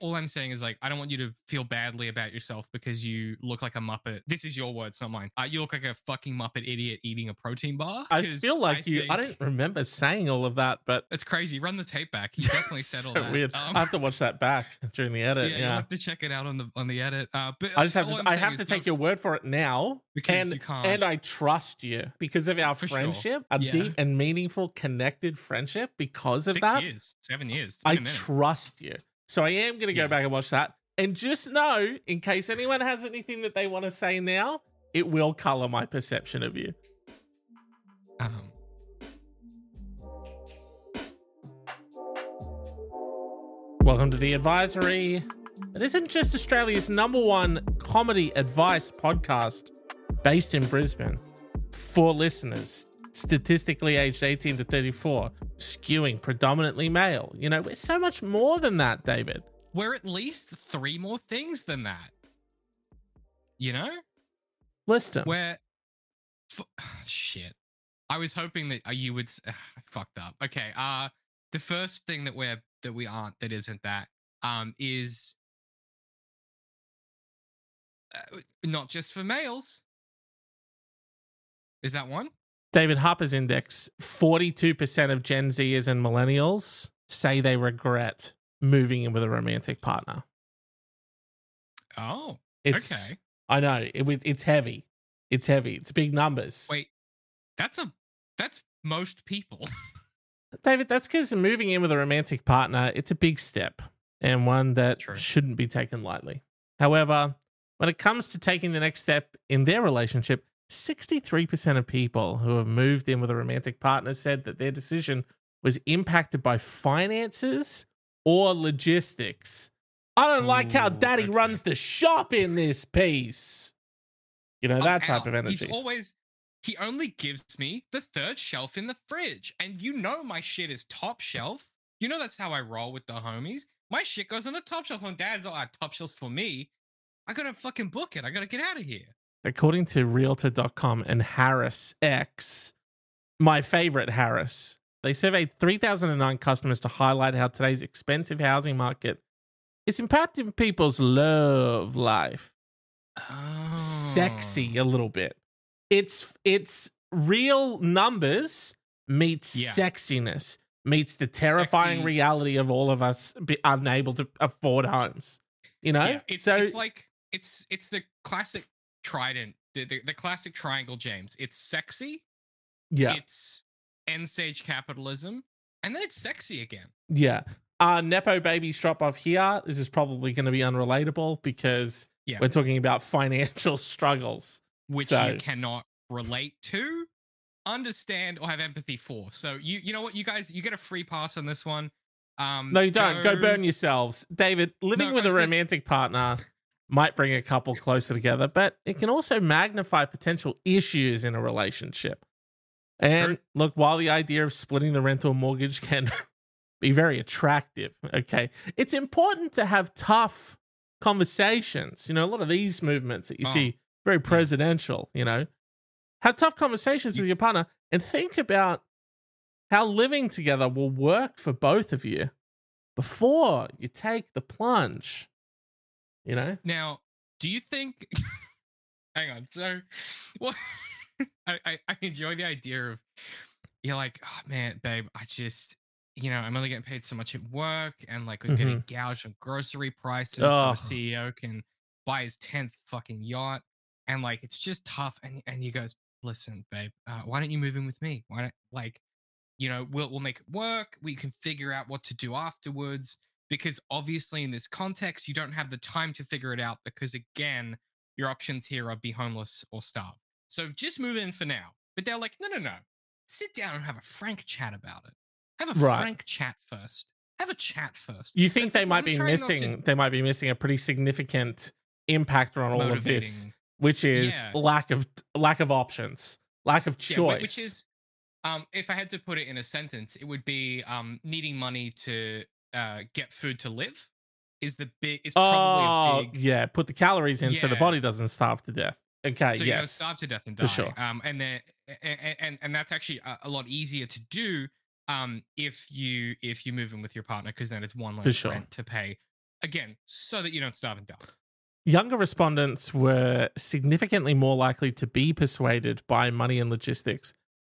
all I'm saying is like I don't want you to feel badly about yourself because you look like a muppet. This is your words, not mine. Uh, you look like a fucking muppet idiot eating a protein bar. I feel like you. I don't remember saying all of that, but It's crazy. Run the tape back. You definitely said all that. weird. Um, I have to watch that back during the edit. yeah, Yeah, you'll have to check it out on the on the edit. Uh, but I just have to. I have to take your word for it now, because and you can't. and I trust you because of our For sure. friendship, a Yeah. deep and meaningful, connected friendship. Because of Six that, years, seven years. I minute. trust you. So I am going to go Yeah. back and watch that. And just know, in case anyone has anything that they want to say now, it will color my perception of you. Um, Welcome to the advisory. It isn't just Australia's number one comedy advice podcast based in Brisbane for listeners statistically aged 18 to 34, skewing predominantly male. You know, we're so much more than that, David. we're at least three more things than that. You know, List them. where f- shit. I was hoping that uh, you would. I fucked up. Okay. Uh the first thing that we're that we aren't that isn't that um is uh, not just for males. Is that one? David Harper's index 42% of Gen Zers and millennials say they regret moving in with a romantic partner. Oh, It's, okay. I know, it, it's heavy. It's heavy. It's big numbers. Wait, that's a that's most people. David, that's because moving in with a romantic partner, it's a big step and one that True. shouldn't be taken lightly. However, when it comes to taking the next step in their relationship, 63% of people who have moved in with a romantic partner said that their decision was impacted by finances or logistics. I don't like how daddy okay. runs the shop in this piece. You know, oh, that Oh, type Al, of energy. He's always he only gives me the third shelf in the fridge. And you know my shit is top shelf. You know that's how I roll with the homies. My shit goes on the top shelf. When dad's like top shelves for me, I gotta fucking book it. I gotta get out of here. According to realtor.com and Harris X, my favorite Harris, they surveyed 3,009 customers to highlight how today's expensive housing market is impacting people's love life. Oh. Sexy a little bit. It's it's real numbers meets Yeah. sexiness meets the terrifying Sexy. reality of all of us be unable to afford homes. You know? Yeah, it's, so it's like it's it's the classic trident, the, the, the classic triangle, James. It's sexy, yeah. it's end stage capitalism, and then it's sexy again. Yeah. Uh Nepo babies drop off here. This is probably going to be unrelatable because Yeah. we're talking about financial struggles. which So- you cannot relate to, understand, or have empathy for. So you you know what, you guys, you get a free pass on this one. Um, No, you don't. Go, burn yourselves. David, living No, with a romantic partner might bring a couple closer together, but it can also magnify potential issues in a relationship. It's and true. look, while the idea of splitting the rental mortgage can be very attractive, okay, it's important to have tough conversations. You know, a lot of these movements that you Oh, see very presidential, you know, have tough conversations You- with your partner and think about how living together will work for both of you before you take the plunge. You know? Now, do you think? hang on. So, what? I, I I enjoy the idea of you're like, oh man, babe, I just. You know, I'm only getting paid so much at work, and like we're getting gouged on grocery prices, so Ugh. a CEO can buy his tenth fucking yacht, and like it's just tough. And and he goes, listen, babe, uh, why don't you move in with me? Why don't like, you know, we'll we'll make it work. We can figure out what to do afterwards. Because obviously, in this context, you don't have the time to figure it out. Because again, your options here are be homeless or starve. So just move in for now. But they're like, no, no, no. Sit down and have a frank chat about it. Have a Right. frank chat first. Have a chat first. You think It's they like, might I'm be not to- missing they might be missing a pretty significant impact on all of this, which is Yeah. lack of lack of options, lack of choice. whi- which is, um, if I had to put it in a sentence, it would be um, needing money to uh, get food to live. Is the big? Is probably oh, a big. yeah, put the calories in so the body doesn't starve to death. Okay, so you're yes. starve to death and die For sure. Um, and then and, and and that's actually a, a lot easier to do. Um, if you if you move in with your partner, because then it's one less sure. rent to pay. again, so that you don't starve and die. Younger respondents were significantly more likely to be persuaded by money and logistics,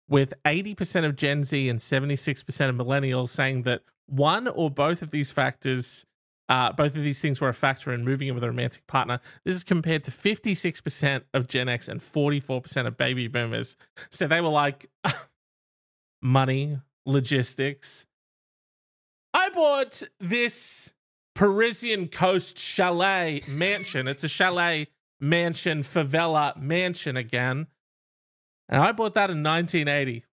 with 80% of Gen Z and 76% of millennials saying that one or both of these factors, uh, both of these things were a factor in moving in with a romantic partner. This is compared to 56% of Gen X and 44% of baby boomers. So they were like, money, logistics. I bought this Parisian coast chalet mansion. It's a chalet mansion, favela mansion again. And I bought that in 1980.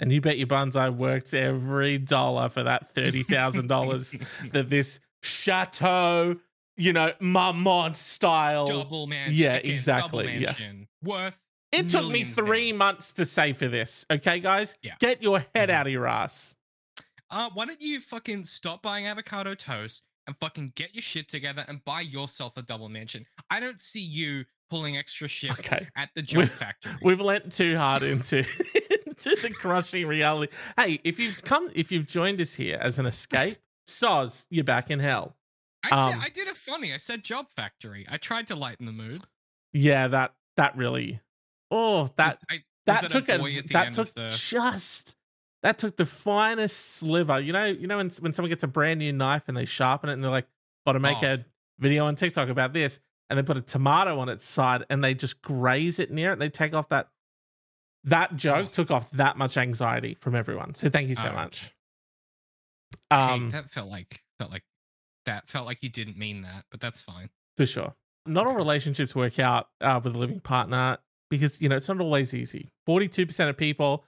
And you bet your buns I worked every dollar for that $30,000 that this chateau, you know, Marmont style. Double mansion. Yeah, exactly, Double yeah. Worth. It took me three months to save for this. Okay, guys? Yeah. Get your head Mhm. out of your ass. Uh, why don't you fucking stop buying avocado toast and fucking get your shit together and buy yourself a double mansion? I don't see you pulling extra shifts Okay. at the job We've- factory. We've lent too hard into into the crushing reality. Hey, if you've come, if you've joined us here as an escape, soz, you're back in hell. I, said, um, I did it funny. I said job factory. I tried to lighten the mood. Yeah, that that really. Oh, that I, that took a a, boy at the that took the- just that took the finest sliver. You know, you know when when someone gets a brand new knife and they sharpen it and they're like, "Got to make Oh. a video on TikTok about this," and they put a tomato on its side and they just graze it near it. They take off that. That joke Oh. took off that much anxiety from everyone. So thank you so Oh. much. Hey, Um, that felt like felt like that felt like you didn't mean that, but that's fine. for sure. Not all relationships work out uh, with a living partner because you know it's not always easy. Forty-two percent of people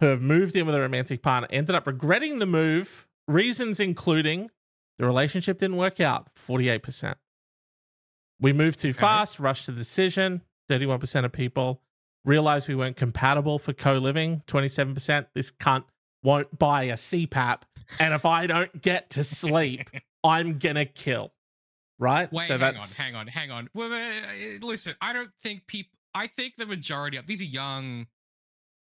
who have moved in with a romantic partner ended up regretting the move. Reasons including the relationship didn't work out. Forty-eight percent. We moved too Okay. fast, rushed to the decision. Thirty-one percent of people realized we weren't compatible for co-living. Twenty-seven percent. This cunt won't buy a CPAP, and if I don't get to sleep, I'm gonna kill. Right? Wait, so hang that's on, hang on, hang on. Wait, wait, wait, listen, I don't think people. I think the majority of these are young,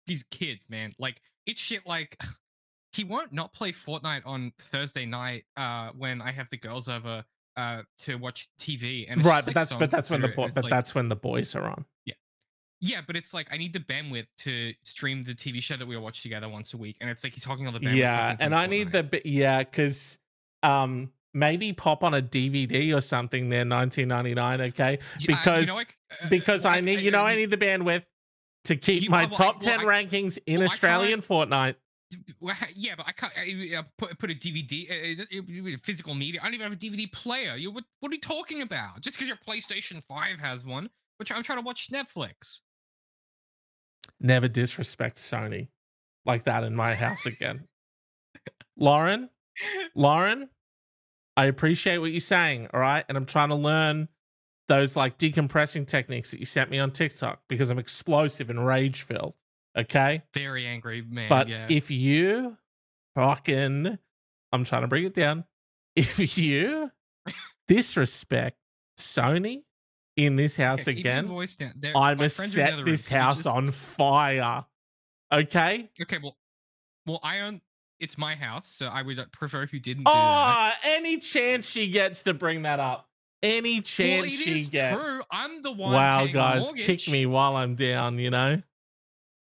these kids, man. Like it's shit. Like he won't not play Fortnite on Thursday night uh, when I have the girls over uh, to watch TV. And it's right, but like, that's but that's when the It's but like- that's when the boys are on. yeah, yeah, but it's like I need the bandwidth to stream the TV show that we all watch together once a week, and it's like he's talking on the bandwidth. Yeah, and I need the. Yeah, because um maybe pop on a DVD or something there, 1999. Okay, Y- uh, you because know, like, uh, because I need you know I uh, need the bandwidth to keep You- my well, top well, ten I- rankings in Australian Fortnite. Yeah, but I can't uh, put put a DVD, uh, uh, uh, physical media. I don't even have a DVD player. You what? What are you talking about? Just because your PlayStation Five has one, which I'm trying to watch Netflix. Never disrespect Sony like that in my house again. Lauren, Lauren, I appreciate what you're saying, all right? And I'm trying to learn those like decompressing techniques that you sent me on TikTok because I'm explosive and rage filled, okay? Very angry man. But yeah. if you fucking, I'm trying to bring it down. If you disrespect Sony in this house your again, voice down. There- I'm gonna friends are in the set other room. this house just- on fire. Okay? Okay, well, well, I own. It's my house, so I would uh, prefer if you didn't do that. Oh, any chance she gets to bring that up. Any Well, chance it she gets. true. I'm the one. Wow, guys, kick me while I'm down, you know?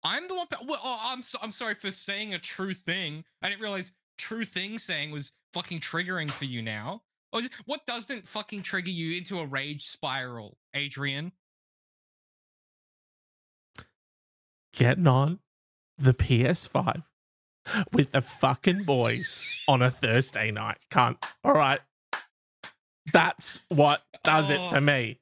I'm the one. Well, oh, I'm so, I'm sorry for saying a true thing. I didn't realize true thing saying was fucking triggering for you now. Oh, What doesn't fucking trigger you into a rage spiral, Adrian? Getting on the PS5 with the fucking boys on a Thursday night. Can't. All right. That's what does it oh. for Oh. me.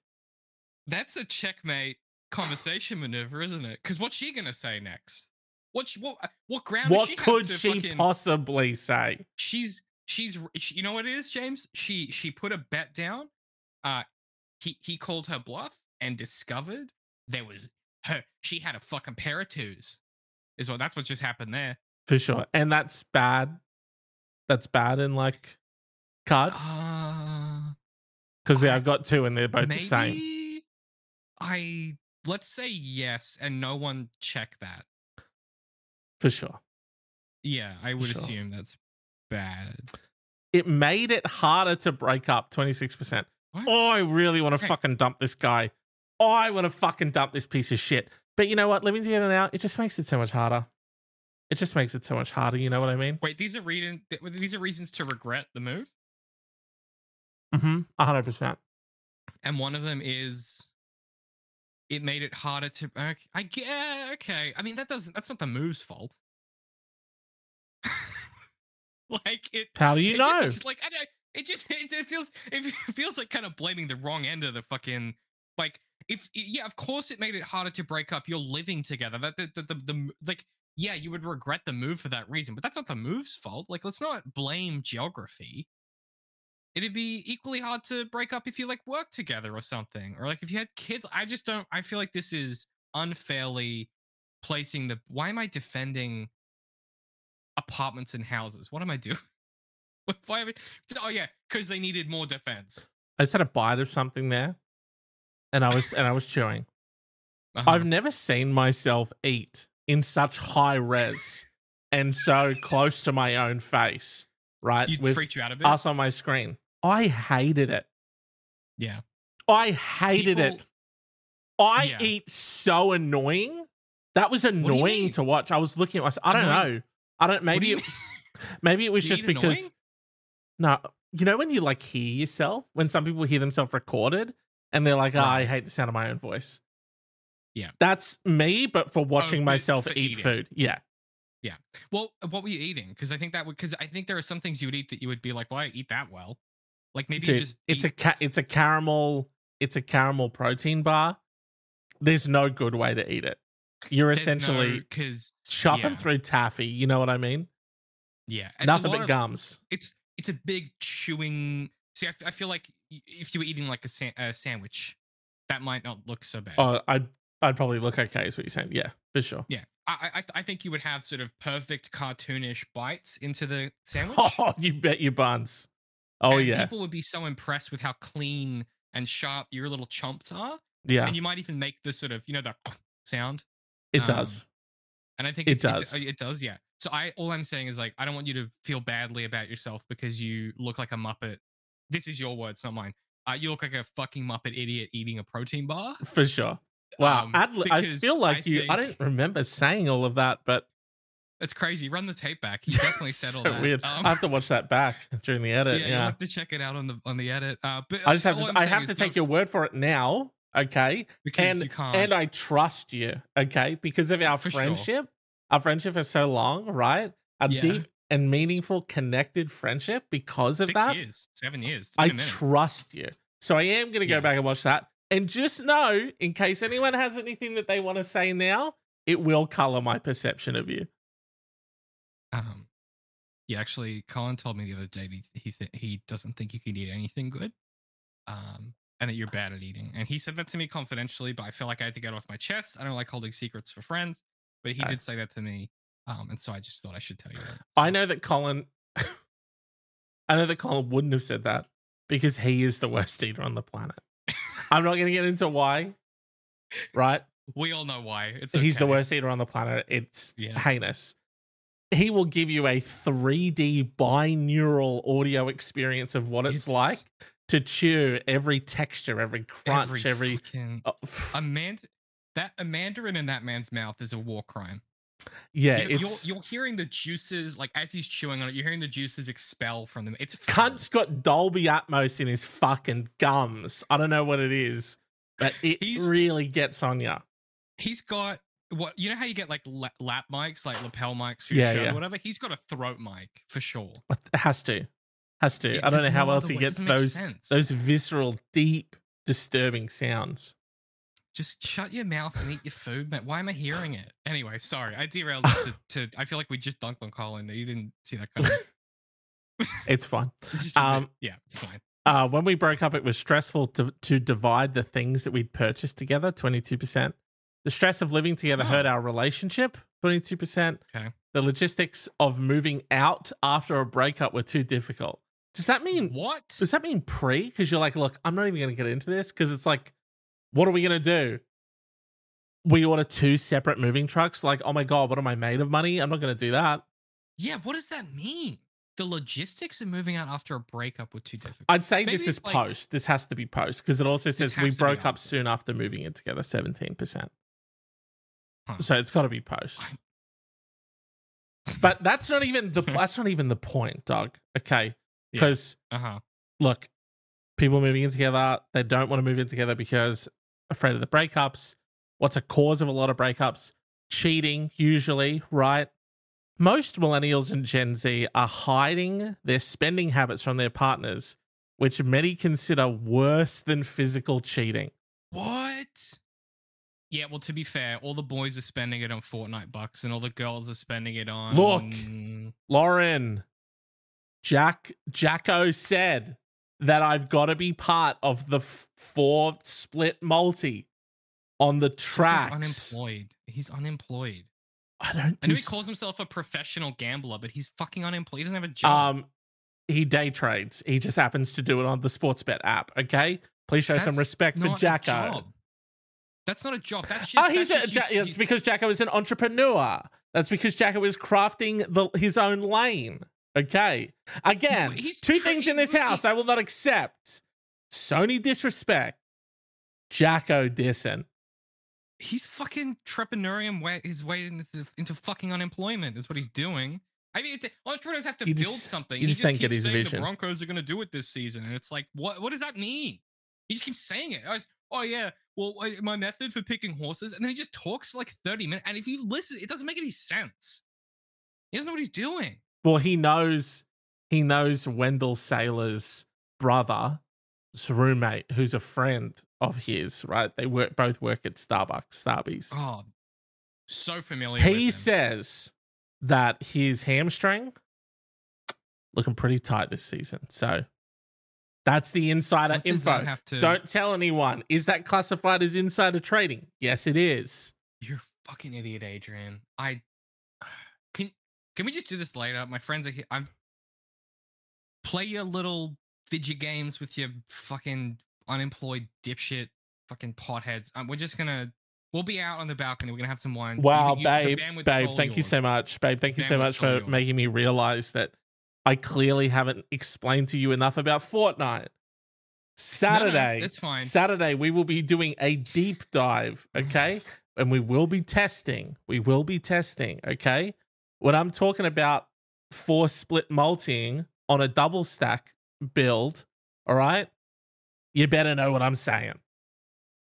That's a checkmate conversation maneuver, isn't it? Because what's she gonna say next? What sh- what uh, what ground? What she could she fucking- possibly say? she's she's she, you know what it is james she she put a bet down uh he he called her bluff and discovered there was her she had a fucking pair of twos is what that's what just happened there For sure. And that's bad. That's bad in like cards. uh Because I- I've got two and they're both the same. i let's say yes and no one check that For sure. yeah i would Sure. assume that's bad It made it harder to break up. Twenty six percent. What? Oh, I really want to Okay. fucking dump this guy. Oh, I want to fucking dump this piece of shit. But you know what? Living together now, it just makes it so much harder. It just makes it so much harder. You know what I mean? Wait, these are reading. These are reasons to regret the move, Mm-hmm. hundred percent. and one of them is it made it harder to. Okay, I get. Okay, I mean that doesn't. That's not the move's fault. like it. How do you it know? Just, like I don't. It just it, it feels it feels like kind of blaming the wrong end of the fucking like if yeah of course it made it harder to break up. You're living together. That the the, the, the like yeah you would regret the move for that reason, but that's not the move's fault. Like let's not blame geography. It'd be equally hard to break up if you like work together or something, or like if you had kids. I just don't. I feel like this is unfairly placing the. Why am I defending apartments and houses? What am I doing? Why have I- oh yeah, because they needed more defense. I just had a bite of something there, and I was and I was chewing. Uh-huh. I've never seen myself eat in such high res and so close to my own face. Right, You'd freaked you out a bit. us on my screen. Oh, I hated it. Yeah. Oh, I hated it. I Yeah. eat so annoying. That was annoying to watch. I was looking at myself. I don't Annoying? know. I don't. What do Maybe it, maybe it was You just because. annoying? No, you know when you like hear yourself when some people hear themselves recorded and they're like, "Oh, uh-huh. I hate the sound of my own voice." Yeah. that's me, but for oh, watching but myself for eat eating. food. Yeah, Well, uh, what were you eating? Because I think that would. Because I think there are some things you would eat that you would be like, "Why I eat that well?" Like maybe you dude, just. it's a ca- it's a caramel it's a caramel protein bar. There's no good way to eat it. You're there's no- essentially 'cause- chopping yeah, through taffy. You know what I mean? Yeah, It's Nothing but of- gums. It's it's a big chewing. See, I, f- I feel like if you were eating like a, sa- a sandwich, that might not look so bad. Oh, I'd I'd probably look okay. Is what you're saying? Yeah, for sure. Yeah, I, I I think you would have sort of perfect cartoonish bites into the sandwich. Oh, you bet your buns. Oh and yeah, people would be so impressed with how clean and sharp your little chomps are, yeah. and you might even make the sort of you know the sound. It um, does. And I think It if does. uh, it does, yeah. So I all I'm saying is like I don't want you to feel badly about yourself because you look like a muppet. This is your words, not mine. Uh, you look like a fucking muppet idiot eating a protein bar. For sure. Wow. um, I feel like I you. I don't remember saying all of that, but That's crazy. Run the tape back. You definitely said all so that. weird. Um, I have to watch that back during the edit. yeah, edit. you'll have to check it out on the on the edit. Uh, but I just have to. I'm I have to take your word for it now. Okay. because and- you can't. and I trust you, okay, because of our For sure. friendship. Our friendship is so long, right? A Yeah. deep and meaningful, connected friendship because of six that. years, seven years. I been a minute. trust you. So I am going to go Yeah. back and watch that. And just know, in case anyone has anything that they want to say now, it will color my perception of you. Um, yeah, actually, Colin told me the other day he he, th- he doesn't think you can eat anything good, um, and that you're bad at eating. And he said that to me confidentially, but I feel like I had to get it off my chest. I don't like holding secrets for friends, but he Okay. did say that to me, um, and so I just thought I should tell you that. I know that Colin, I know that Colin wouldn't have said that because he is the worst eater on the planet. I'm not going to get into why, right? we all know why. It's He's the worst eater on the planet. It's Yeah. heinous. He will give you a 3D binaural audio experience of what it's, It's- like to chew every texture, every crunch, every. oh, a man that a mandarin in that man's mouth is a war crime. Yeah, You- it's. you're, you're hearing the juices like as he's chewing on it. You're hearing the juices expel from them. It's Cunt's got Dolby Atmos in his fucking gums. I don't know what it is, but it He's- really gets on you. he's got what you know how you get like la- lap mics, like lapel mics for Yeah, show yeah. or whatever. He's got a throat mic for sure. It has to. Has to. Yeah, I don't know how no else he way- gets those sense. those visceral, deep, disturbing sounds. Just shut your mouth and eat your food, man. Why am I hearing it? Anyway, sorry, I derailed it to, to. I feel like we just dunked on Colin. You didn't see that coming. It's fine. It's just bit- Um, yeah, it's fine. Uh, when we broke up, it was stressful to, to divide the things that we'd purchased together, 22%. The stress of living together Oh. hurt our relationship, 22%. Okay. The logistics of moving out after a breakup were too difficult. Does that mean What? Does that mean pre? Because you're like, look, I'm not even going to get into this because it's like, what are we going to do? We order two separate moving trucks. Like, oh my God, what am I made of money? I'm not going to do that. Yeah, what does that mean? the logistics of moving out after a breakup were too difficult. I'd say Maybe this is like- post. This has to be post because it also says we has to be broke up soon after moving in together, seventeen percent. Huh. So it's got to be post. But that's not even the that's not even the point, Doug. Okay, Yeah. because Uh huh. look, people moving in together, they don't want to move in together because afraid of the breakups. What's a cause of a lot of breakups? Cheating, usually, right? Most millennials and Gen Z are hiding their spending habits from their partners, which many consider worse than physical cheating. What? Yeah, well, to be fair, all the boys are spending it on Fortnite bucks, and all the girls are spending it on. Look. Lauren, Jack Jacko said that I've got to be part of the four split multi on the He's tracks. unemployed. He's unemployed. I don't I know he calls himself a professional gambler, but he's fucking unemployed. He doesn't have a job. um he day trades. He just happens to do it on the Sportsbet app, okay? Please show some That's respect for Jacko. That's not a job. That's just. Oh, he's a, just Ja- you- it's because Jacko is an entrepreneur. That's because Jacko is crafting the, his own lane. Okay. Again, he's two things in this house I will not accept. Sony disrespect. Jacko dissing. he's fucking entrepreneurium way his way into into fucking unemployment is what he's doing. I mean, it, entrepreneurs have to You build just- something. you He just get keeps saying vision. The Broncos are going to do it this season, and it's like, what? What does that mean? He just keeps saying it. I was, oh yeah, well, my method for picking horses, and then he just talks for like thirty minutes. And if you listen, it doesn't make any sense. He doesn't know what he's doing. Well, he knows he knows Wendell Sailor's brother's roommate, who's a friend of his, right? They work both work at Starbucks, Starbies. Oh, so familiar. he says that his hamstring looking pretty tight this season. So that's the insider info. to- Don't tell anyone. Is that classified as insider trading? Yes, it is. You're a fucking idiot, Adrian. I can we just do this later? My friends are here. I'm play your little video games with your fucking unemployed dipshit fucking potheads. Um, we're just gonna we'll be out on the balcony. We're gonna have some wine. Wow, You- babe, babe, thank you so much. Babe, thank you so much for yours. making me realize that I clearly haven't explained to you enough about Fortnite. Saturday, it's fine. Saturday, we will be doing a deep dive, okay? and we will be testing. We will be testing, okay? When I'm talking about four split multing on a double stack build, all right? You better know what I'm saying.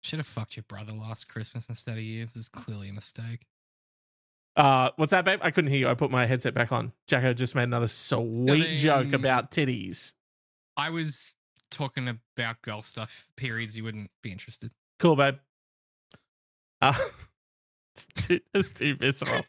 Should have fucked your brother last Christmas instead of you. This is clearly a mistake. Uh, what's that, babe? I couldn't hear you. I put my headset back on. Jacko just made another sweet joke about titties. I was talking about girl stuff. Periods. You wouldn't be interested. Cool, babe. Uh, it's too, it's too visceral.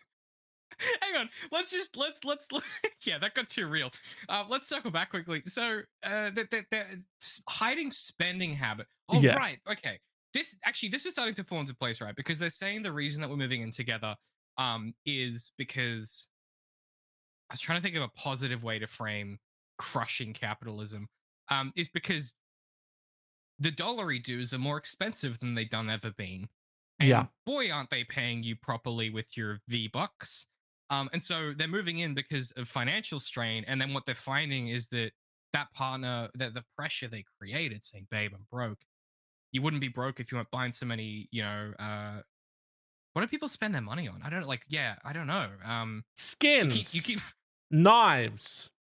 Hang on. Let's just let's let's yeah, that got too real. Uh, let's circle back quickly. So, uh, that that that s- hiding spending habit. Oh, Yeah. right. Okay. This actually this is starting to fall into place, right? Because they're saying the reason that we're moving in together, um, is because I was trying to think of a positive way to frame crushing capitalism. Um, is because the dollary dues are more expensive than they've done ever been. And Yeah. boy, aren't they paying you properly with your V bucks. Um, and so they're moving in because of financial strain. And then what they're finding is that that partner, that the pressure they created, saying, "Babe, I'm broke." You wouldn't be broke if you weren't buying so many. You know, uh, what do people spend their money on? I don't like. Yeah, I don't know. Um, you Skins, keep, you keep knives,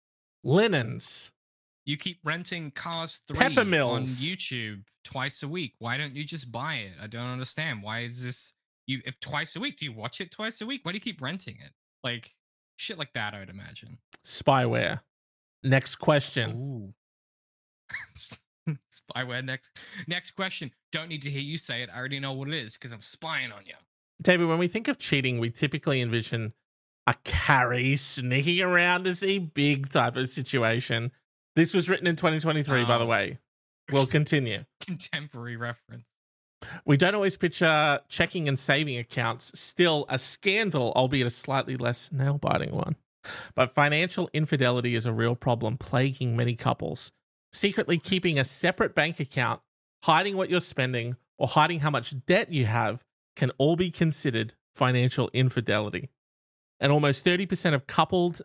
linens. you keep renting Cars Three on YouTube twice a week. Why don't you just buy it? I don't understand. Why is this? You if twice a week? Do you watch it twice a week? Why do you keep renting it? Like shit like that. I would imagine. Spyware. Next question. Spyware. Next, next question. Don't need to hear you say it. I already know what it is because I'm spying on you. David, when we think of cheating, we typically envision a Carrie sneaking around to see big type of situation. This was written in 2023, by the Oh. way. We'll continue. Contemporary reference. We don't always picture checking and saving accounts, still a scandal, albeit a slightly less nail biting one. But financial infidelity is a real problem plaguing many couples. Secretly keeping a separate bank account, hiding what you're spending, or hiding how much debt you have can all be considered financial infidelity. And almost 30% of coupled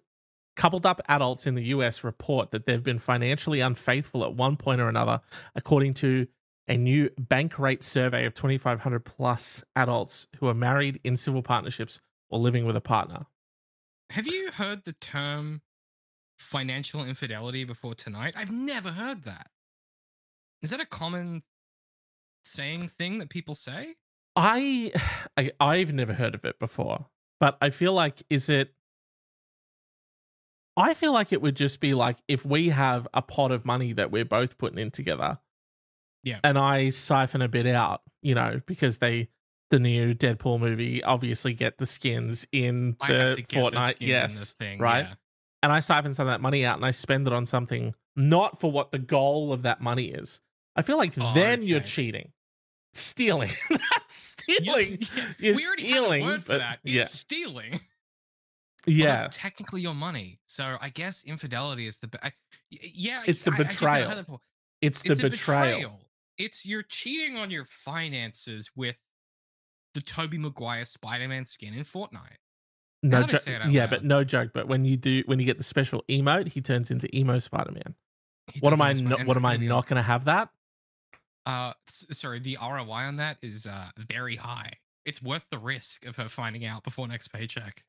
Coupled up adults in the US report that they've been financially unfaithful at one point or another, according to a new Bankrate survey of 2,500 plus adults who are married in civil partnerships or living with a partner. Have you heard the term financial infidelity before tonight? I've never heard that. Is that a common saying thing that people say? I, I I've never heard of it before, but I feel like is it I feel like it would just be like if we have a pot of money that we're both putting in together. Yeah. And I siphon a bit out, you know, because they the new Deadpool movie obviously get the skins in I the to get those Fortnite. skins in Yes. thing, right? yeah. And I siphon some of that money out and I spend it on something not for what the goal of that money is. I feel like Oh, then you're cheating. Stealing. That's stealing. Yeah, You're we already stealing, have a word for but- that. It's yeah. stealing. Well, Yeah. that's technically your money. So I guess infidelity is the. Be- I, yeah, It's the I- I betrayal. It's the It's a betrayal. It's you're cheating on your finances with the Tobey Maguire Spider-Man skin in Fortnite. No Now that I joke. say it out Yeah, loud. but no joke. But when you do, when you get the special emote, he turns into emo Spider Man. He What am I? almost want- Not, what am I not going to have that? Uh, sorry, the ROI on that is uh very high. It's worth the risk of her finding out before next paycheck.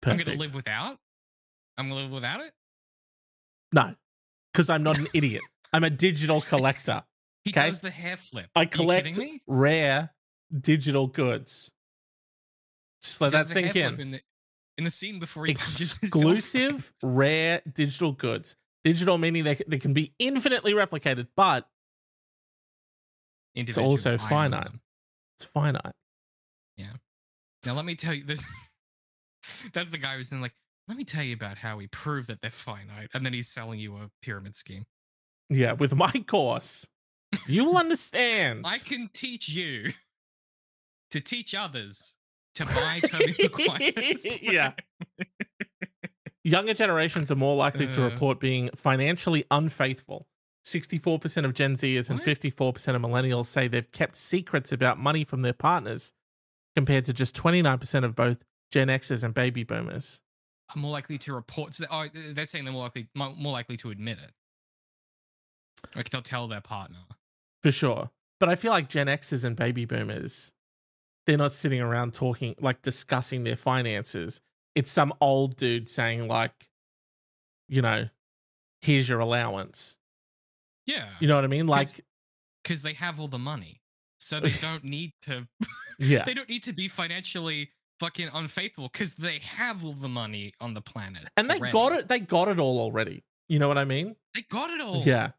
Perfect. I'm gonna live without. I'm gonna live without it. no, because I'm not an idiot. I'm a digital collector. He Okay. does the hair flip. I collect me? rare digital goods. Just let that does the hair sink in. in the, in the scene before he Exclusive, rare digital goods. Digital meaning they, they can be infinitely replicated, but. It's also iron finite. it's finite. Yeah. Now let me tell you this. That's the guy who's in like. Let me tell you about how we prove that they're finite, and then he's selling you a pyramid scheme. Yeah, with my course, you will understand. I can teach you to teach others to buy Tobey Maguire's. Yeah. Younger generations are more likely to Uh. report being financially unfaithful. 64% of Gen Zers and What? 54% of millennials say they've kept secrets about money from their partners, compared to just 29% of both Gen Xers and baby boomers. are more likely to report. They- oh, they're saying they're more likely mo- more likely to admit it. Like they'll tell their partner. For sure. But I feel like Gen Xers and baby boomers, they're not sitting around talking, like discussing their finances. It's some old dude saying, like, you know, here's your allowance. Yeah, You know what I mean? Like, because they have all the money, so they don't need to. yeah. they don't need to be financially fucking unfaithful because they have all the money on the planet. And they already. got it. They got it all already. You know what I mean? They got it all. Yeah.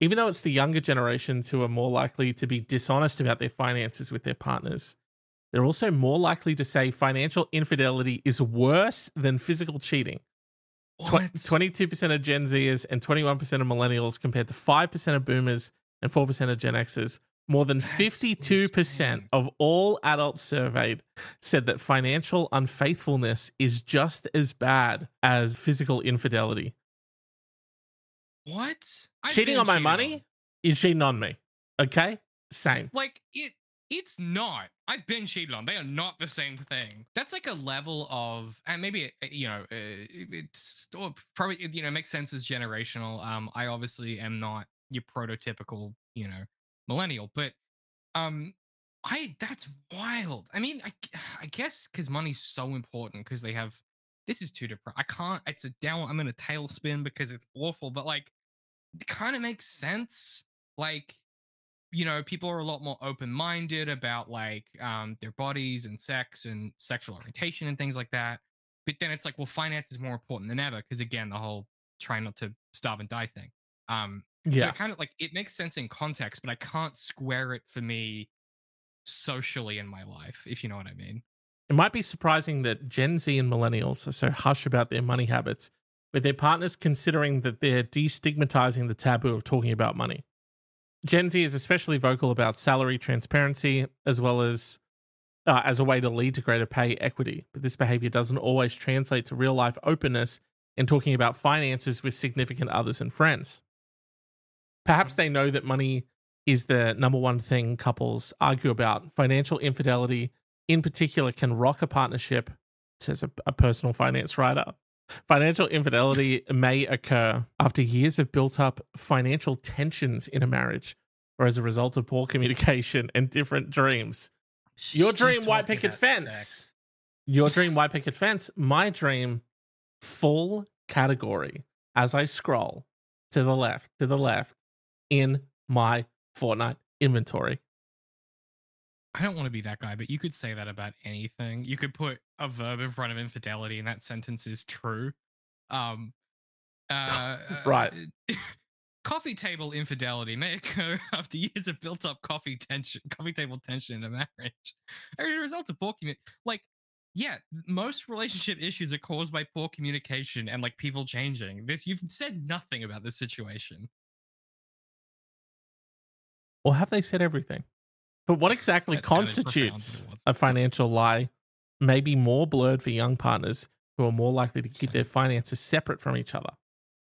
Even though it's the younger generations who are more likely to be dishonest about their finances with their partners, they're also more likely to say financial infidelity is worse than physical cheating. What? 22% of Gen Zers and 21% of millennials compared to 5% of boomers and 4% of Gen Xers. More than That's 52% insane. of all adults surveyed said that financial unfaithfulness is just as bad as physical infidelity. What? I've cheating on my money on. is cheating on me. Okay? Same. Like it. It's not. I've been cheated on. They are not the same thing. That's like a level of, and maybe uh, you know, uh, it's probably you know makes sense as generational. Um, I obviously am not your prototypical, you know, millennial, but um, I that's wild. I mean, I I guess because money's so important because they have. This is too depressing. I can't. It's a down. I'm in a tailspin because it's awful, but like, kind of makes sense. Like, you know, people are a lot more open minded about like um their bodies and sex and sexual orientation and things like that. But then it's like, well, finance is more important than ever because again, the whole try not to starve and die thing. Um, Yeah. it kind of like it makes sense in context, but I can't square it for me socially in my life, if you know what I mean. It might be surprising that Gen Z and millennials are so hush about their money habits, with their partners considering that they're destigmatizing the taboo of talking about money. Gen Z is especially vocal about salary transparency as well as uh, as a way to lead to greater pay equity. But this behavior doesn't always translate to real life openness in talking about finances with significant others and friends. Perhaps they know that money is the number one thing couples argue about. Financial infidelity, in particular, can rock a partnership, says a, a personal finance writer. Financial infidelity may occur after years of built up financial tensions in a marriage or as a result of poor communication and different dreams. Your She's dream white picket fence. sex. Your dream white picket fence, my dream full category as I scroll to the left, to the left in my Fortnite inventory. I don't want to be that guy, but you could say that about anything. You could put a verb in front of infidelity, and that sentence is true. Um, uh, Right. uh, coffee table infidelity may occur after years of built-up coffee tension, coffee table tension in a marriage, as a result of poor commu- Like, yeah, most relationship issues are caused by poor communication and like people changing. This you've said nothing about this situation. Or have they said everything? But what exactly That sounded profound, but constitutes a financial lie may be more blurred for young partners who are more likely to keep their finances separate from each other.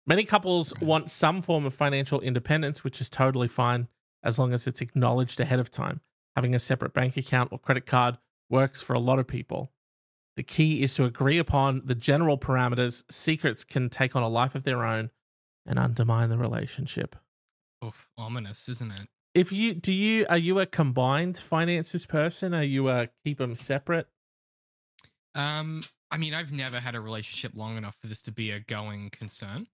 Many couples want some form of financial independence, which is totally fine as long as it's acknowledged ahead of time. Having a separate bank account or credit card works for a lot of people. The key is to agree upon the general parameters. Secrets can take on a life of their own and undermine the relationship. Oof, ominous, isn't it? If you do you are you a combined finances person? Are you a keep them separate? Um, I mean, I've never had a relationship long enough for this to be a going concern.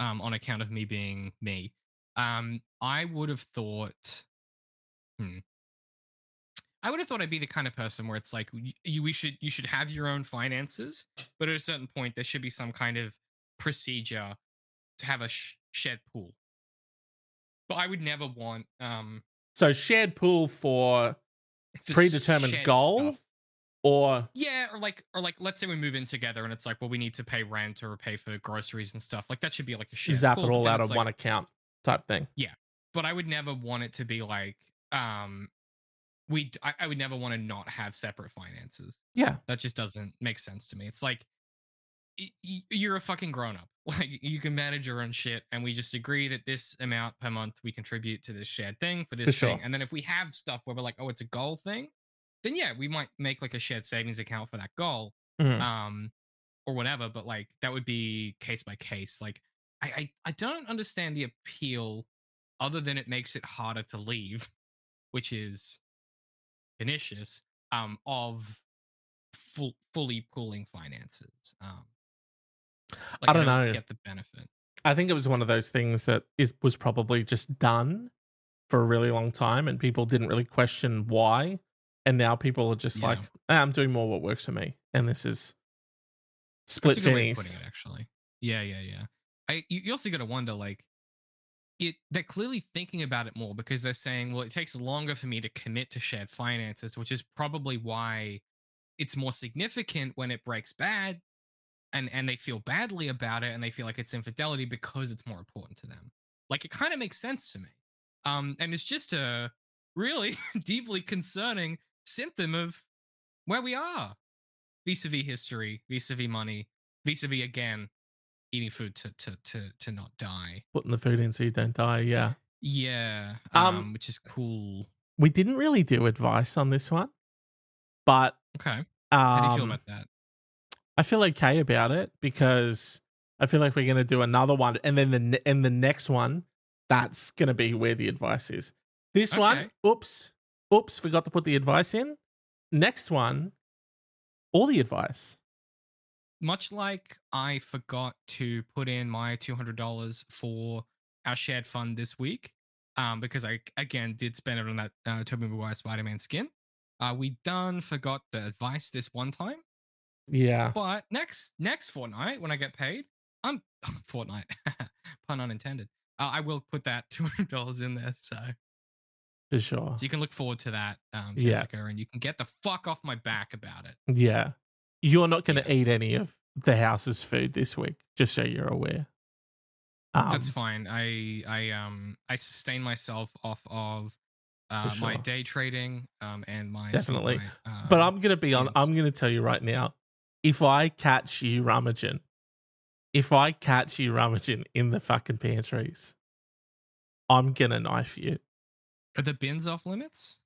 Um, on account of me being me. Um, I would have thought. Hmm. I would have thought I'd be the kind of person where it's like you, we should you should have your own finances, but at a certain point there should be some kind of procedure to have a sh- shared pool. But I would never want um So shared pool for for Predetermined goal? stuff. or Yeah, or like, or like, let's say we move in together, and it's like, well, we need to pay rent or pay for groceries and stuff. Like that should be like a shared zap pool, it all out of like- one account type thing. Yeah but I would never want it to be like, um, we. I would never want to not have separate finances. Yeah. That just doesn't make sense to me. It's like you're a fucking grown up. Like you can manage your own shit, and we just agree that this amount per month we contribute to this shared thing for this For thing. sure. And then if we have stuff where we're like, oh, it's a goal thing, then yeah, we might make like a shared savings account for that goal. Mhm. um or whatever but like that would be case by case like I, I i don't understand the appeal other than it makes it harder to leave which is pernicious um of full fully pooling finances um I don't know. get the benefit I think it was one of those things that is was probably just done for a really long time and people didn't really question why. And now people are just Yeah. like, "Ah, I'm doing more what works for me. And this is split That's a good way of finnies. putting it, actually. Yeah, yeah, yeah. I you, you also got to wonder like it they're clearly thinking about it more because they're saying, well, it takes longer for me to commit to shared finances, which is probably why it's more significant when it breaks bad and and they feel badly about it and they feel like it's infidelity because it's more important to them. Like it kind of makes sense to me. Um and it's just a really deeply concerning symptom of where we are vis-a-vis history, vis-a-vis money, vis-a-vis again eating food to to to to not die. Putting the food in so you don't die. Yeah. Yeah, Um, um, which is cool. We didn't really do advice on this one, but Okay, um, how do you feel about that? I feel okay about it because I feel like we're going to do another one, and then the and the next one, that's going to be where the advice is. This one, oops, oops, forgot to put the advice in. Next one, all the advice. Much like I forgot to put in my two hundred dollars for our shared fund this week, um, because I again did spend it on that uh, Tobey Maguire Spider-Man skin. Uh, we done forgot the advice this one time. Yeah, But next next fortnight when I get paid, I'm fortnight pun unintended. Uh, I will put that two hundred dollars in there, so for sure. so you can look forward to that, um, Yeah. Jessica, and you can get the fuck off my back about it. Yeah, you're not going to Yeah. eat any of the house's food this week, just so you're aware. Um, That's fine. I I um I sustain myself off of uh, my day trading um and my Definitely. fortnight, But um, I'm gonna be on. I'm gonna tell you right now. If I catch you rummaging, if I catch you rummaging in the fucking pantries, I'm gonna knife you. are the bins off limits?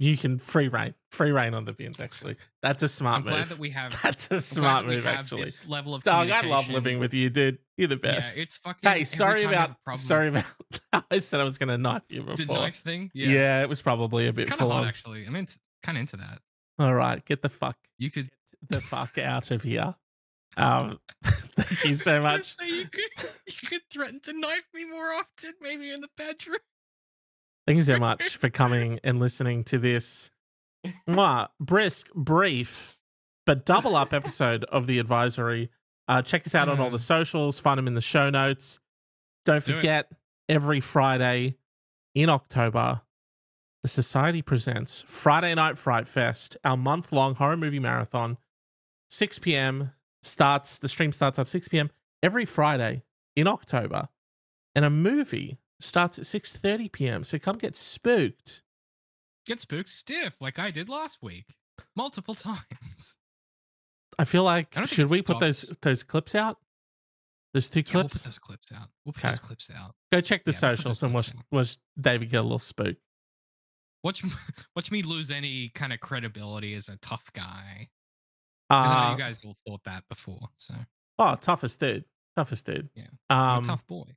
You can free reign, free reign on the bins. Actually, that's a smart I'm glad move. that we have. That's a I'm smart move. Actually, this level of dog, I love living with you, dude. You're the best. Yeah, it's fucking. hey, sorry about sorry about. I said I was to knife you the before. knife thing. yeah. Yeah, it was probably a bit full of hot actually. I mean, kind of into that. All right, get the fuck You could. the fuck out of here. Um, thank you so I was gonna much. Say you could. You could threaten to knife me more often, maybe in the bedroom. Thank you so much for coming and listening to this mwah, brisk, brief, but double up episode of the advisory. Uh, check us out on all the Mm. socials, find them in the show notes. Don't Do it. forget, every Friday in October, the Society presents Friday Night Fright Fest, our month long horror movie marathon. 6 p.m. starts, the stream starts up 6 p.m. every Friday in October. And a movie starts at 6.30 p.m. So come get spooked. Get spooked stiff like I did last week, multiple times. I feel like I should we put those those clips out? Those two Yeah, we'll put clips. those clips out. We'll put Okay. those clips out. Go check the yeah, we'll socials and watch clips watch David get a little spook. Watch, watch me lose any kind of credibility as a tough guy. 'Cause I know Uh, you guys all thought that before, so oh, toughest dude, toughest dude. Yeah. Um, a tough boy.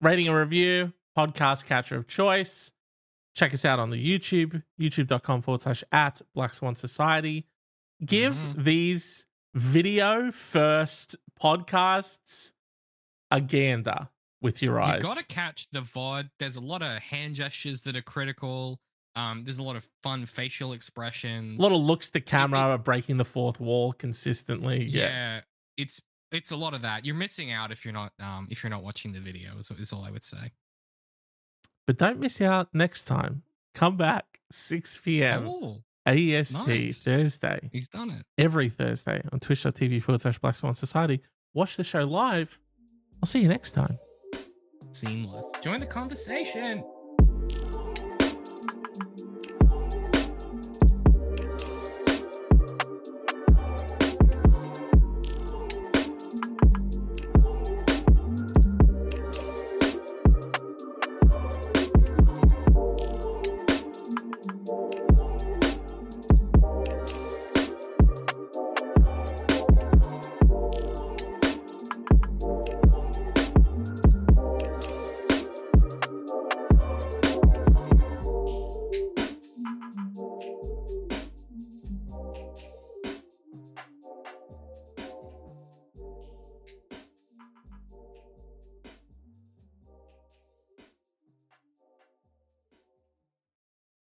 rating and review, podcast catcher of choice. Check us out on the YouTube, youtube.com forward slash at Black Swan Society. Give Mhm. these video first podcasts a gander with your eyes. You gotta catch the VOD. There's a lot of hand gestures that are critical. Um, there's a lot of fun facial expressions. A lot of looks to camera, are breaking the fourth wall consistently. yeah. Yeah. it's it's a lot of that. You're missing out if you're not um if you're not watching the video. Is, is all I would say. But don't miss out next time. Come back 6 p.m. Oh, AEST nice. Thursday. he's done it. Every Thursday on twitch.tv forward slash Black Swan Society. Watch the show live. I'll see you next time. Seamless. Join the conversation.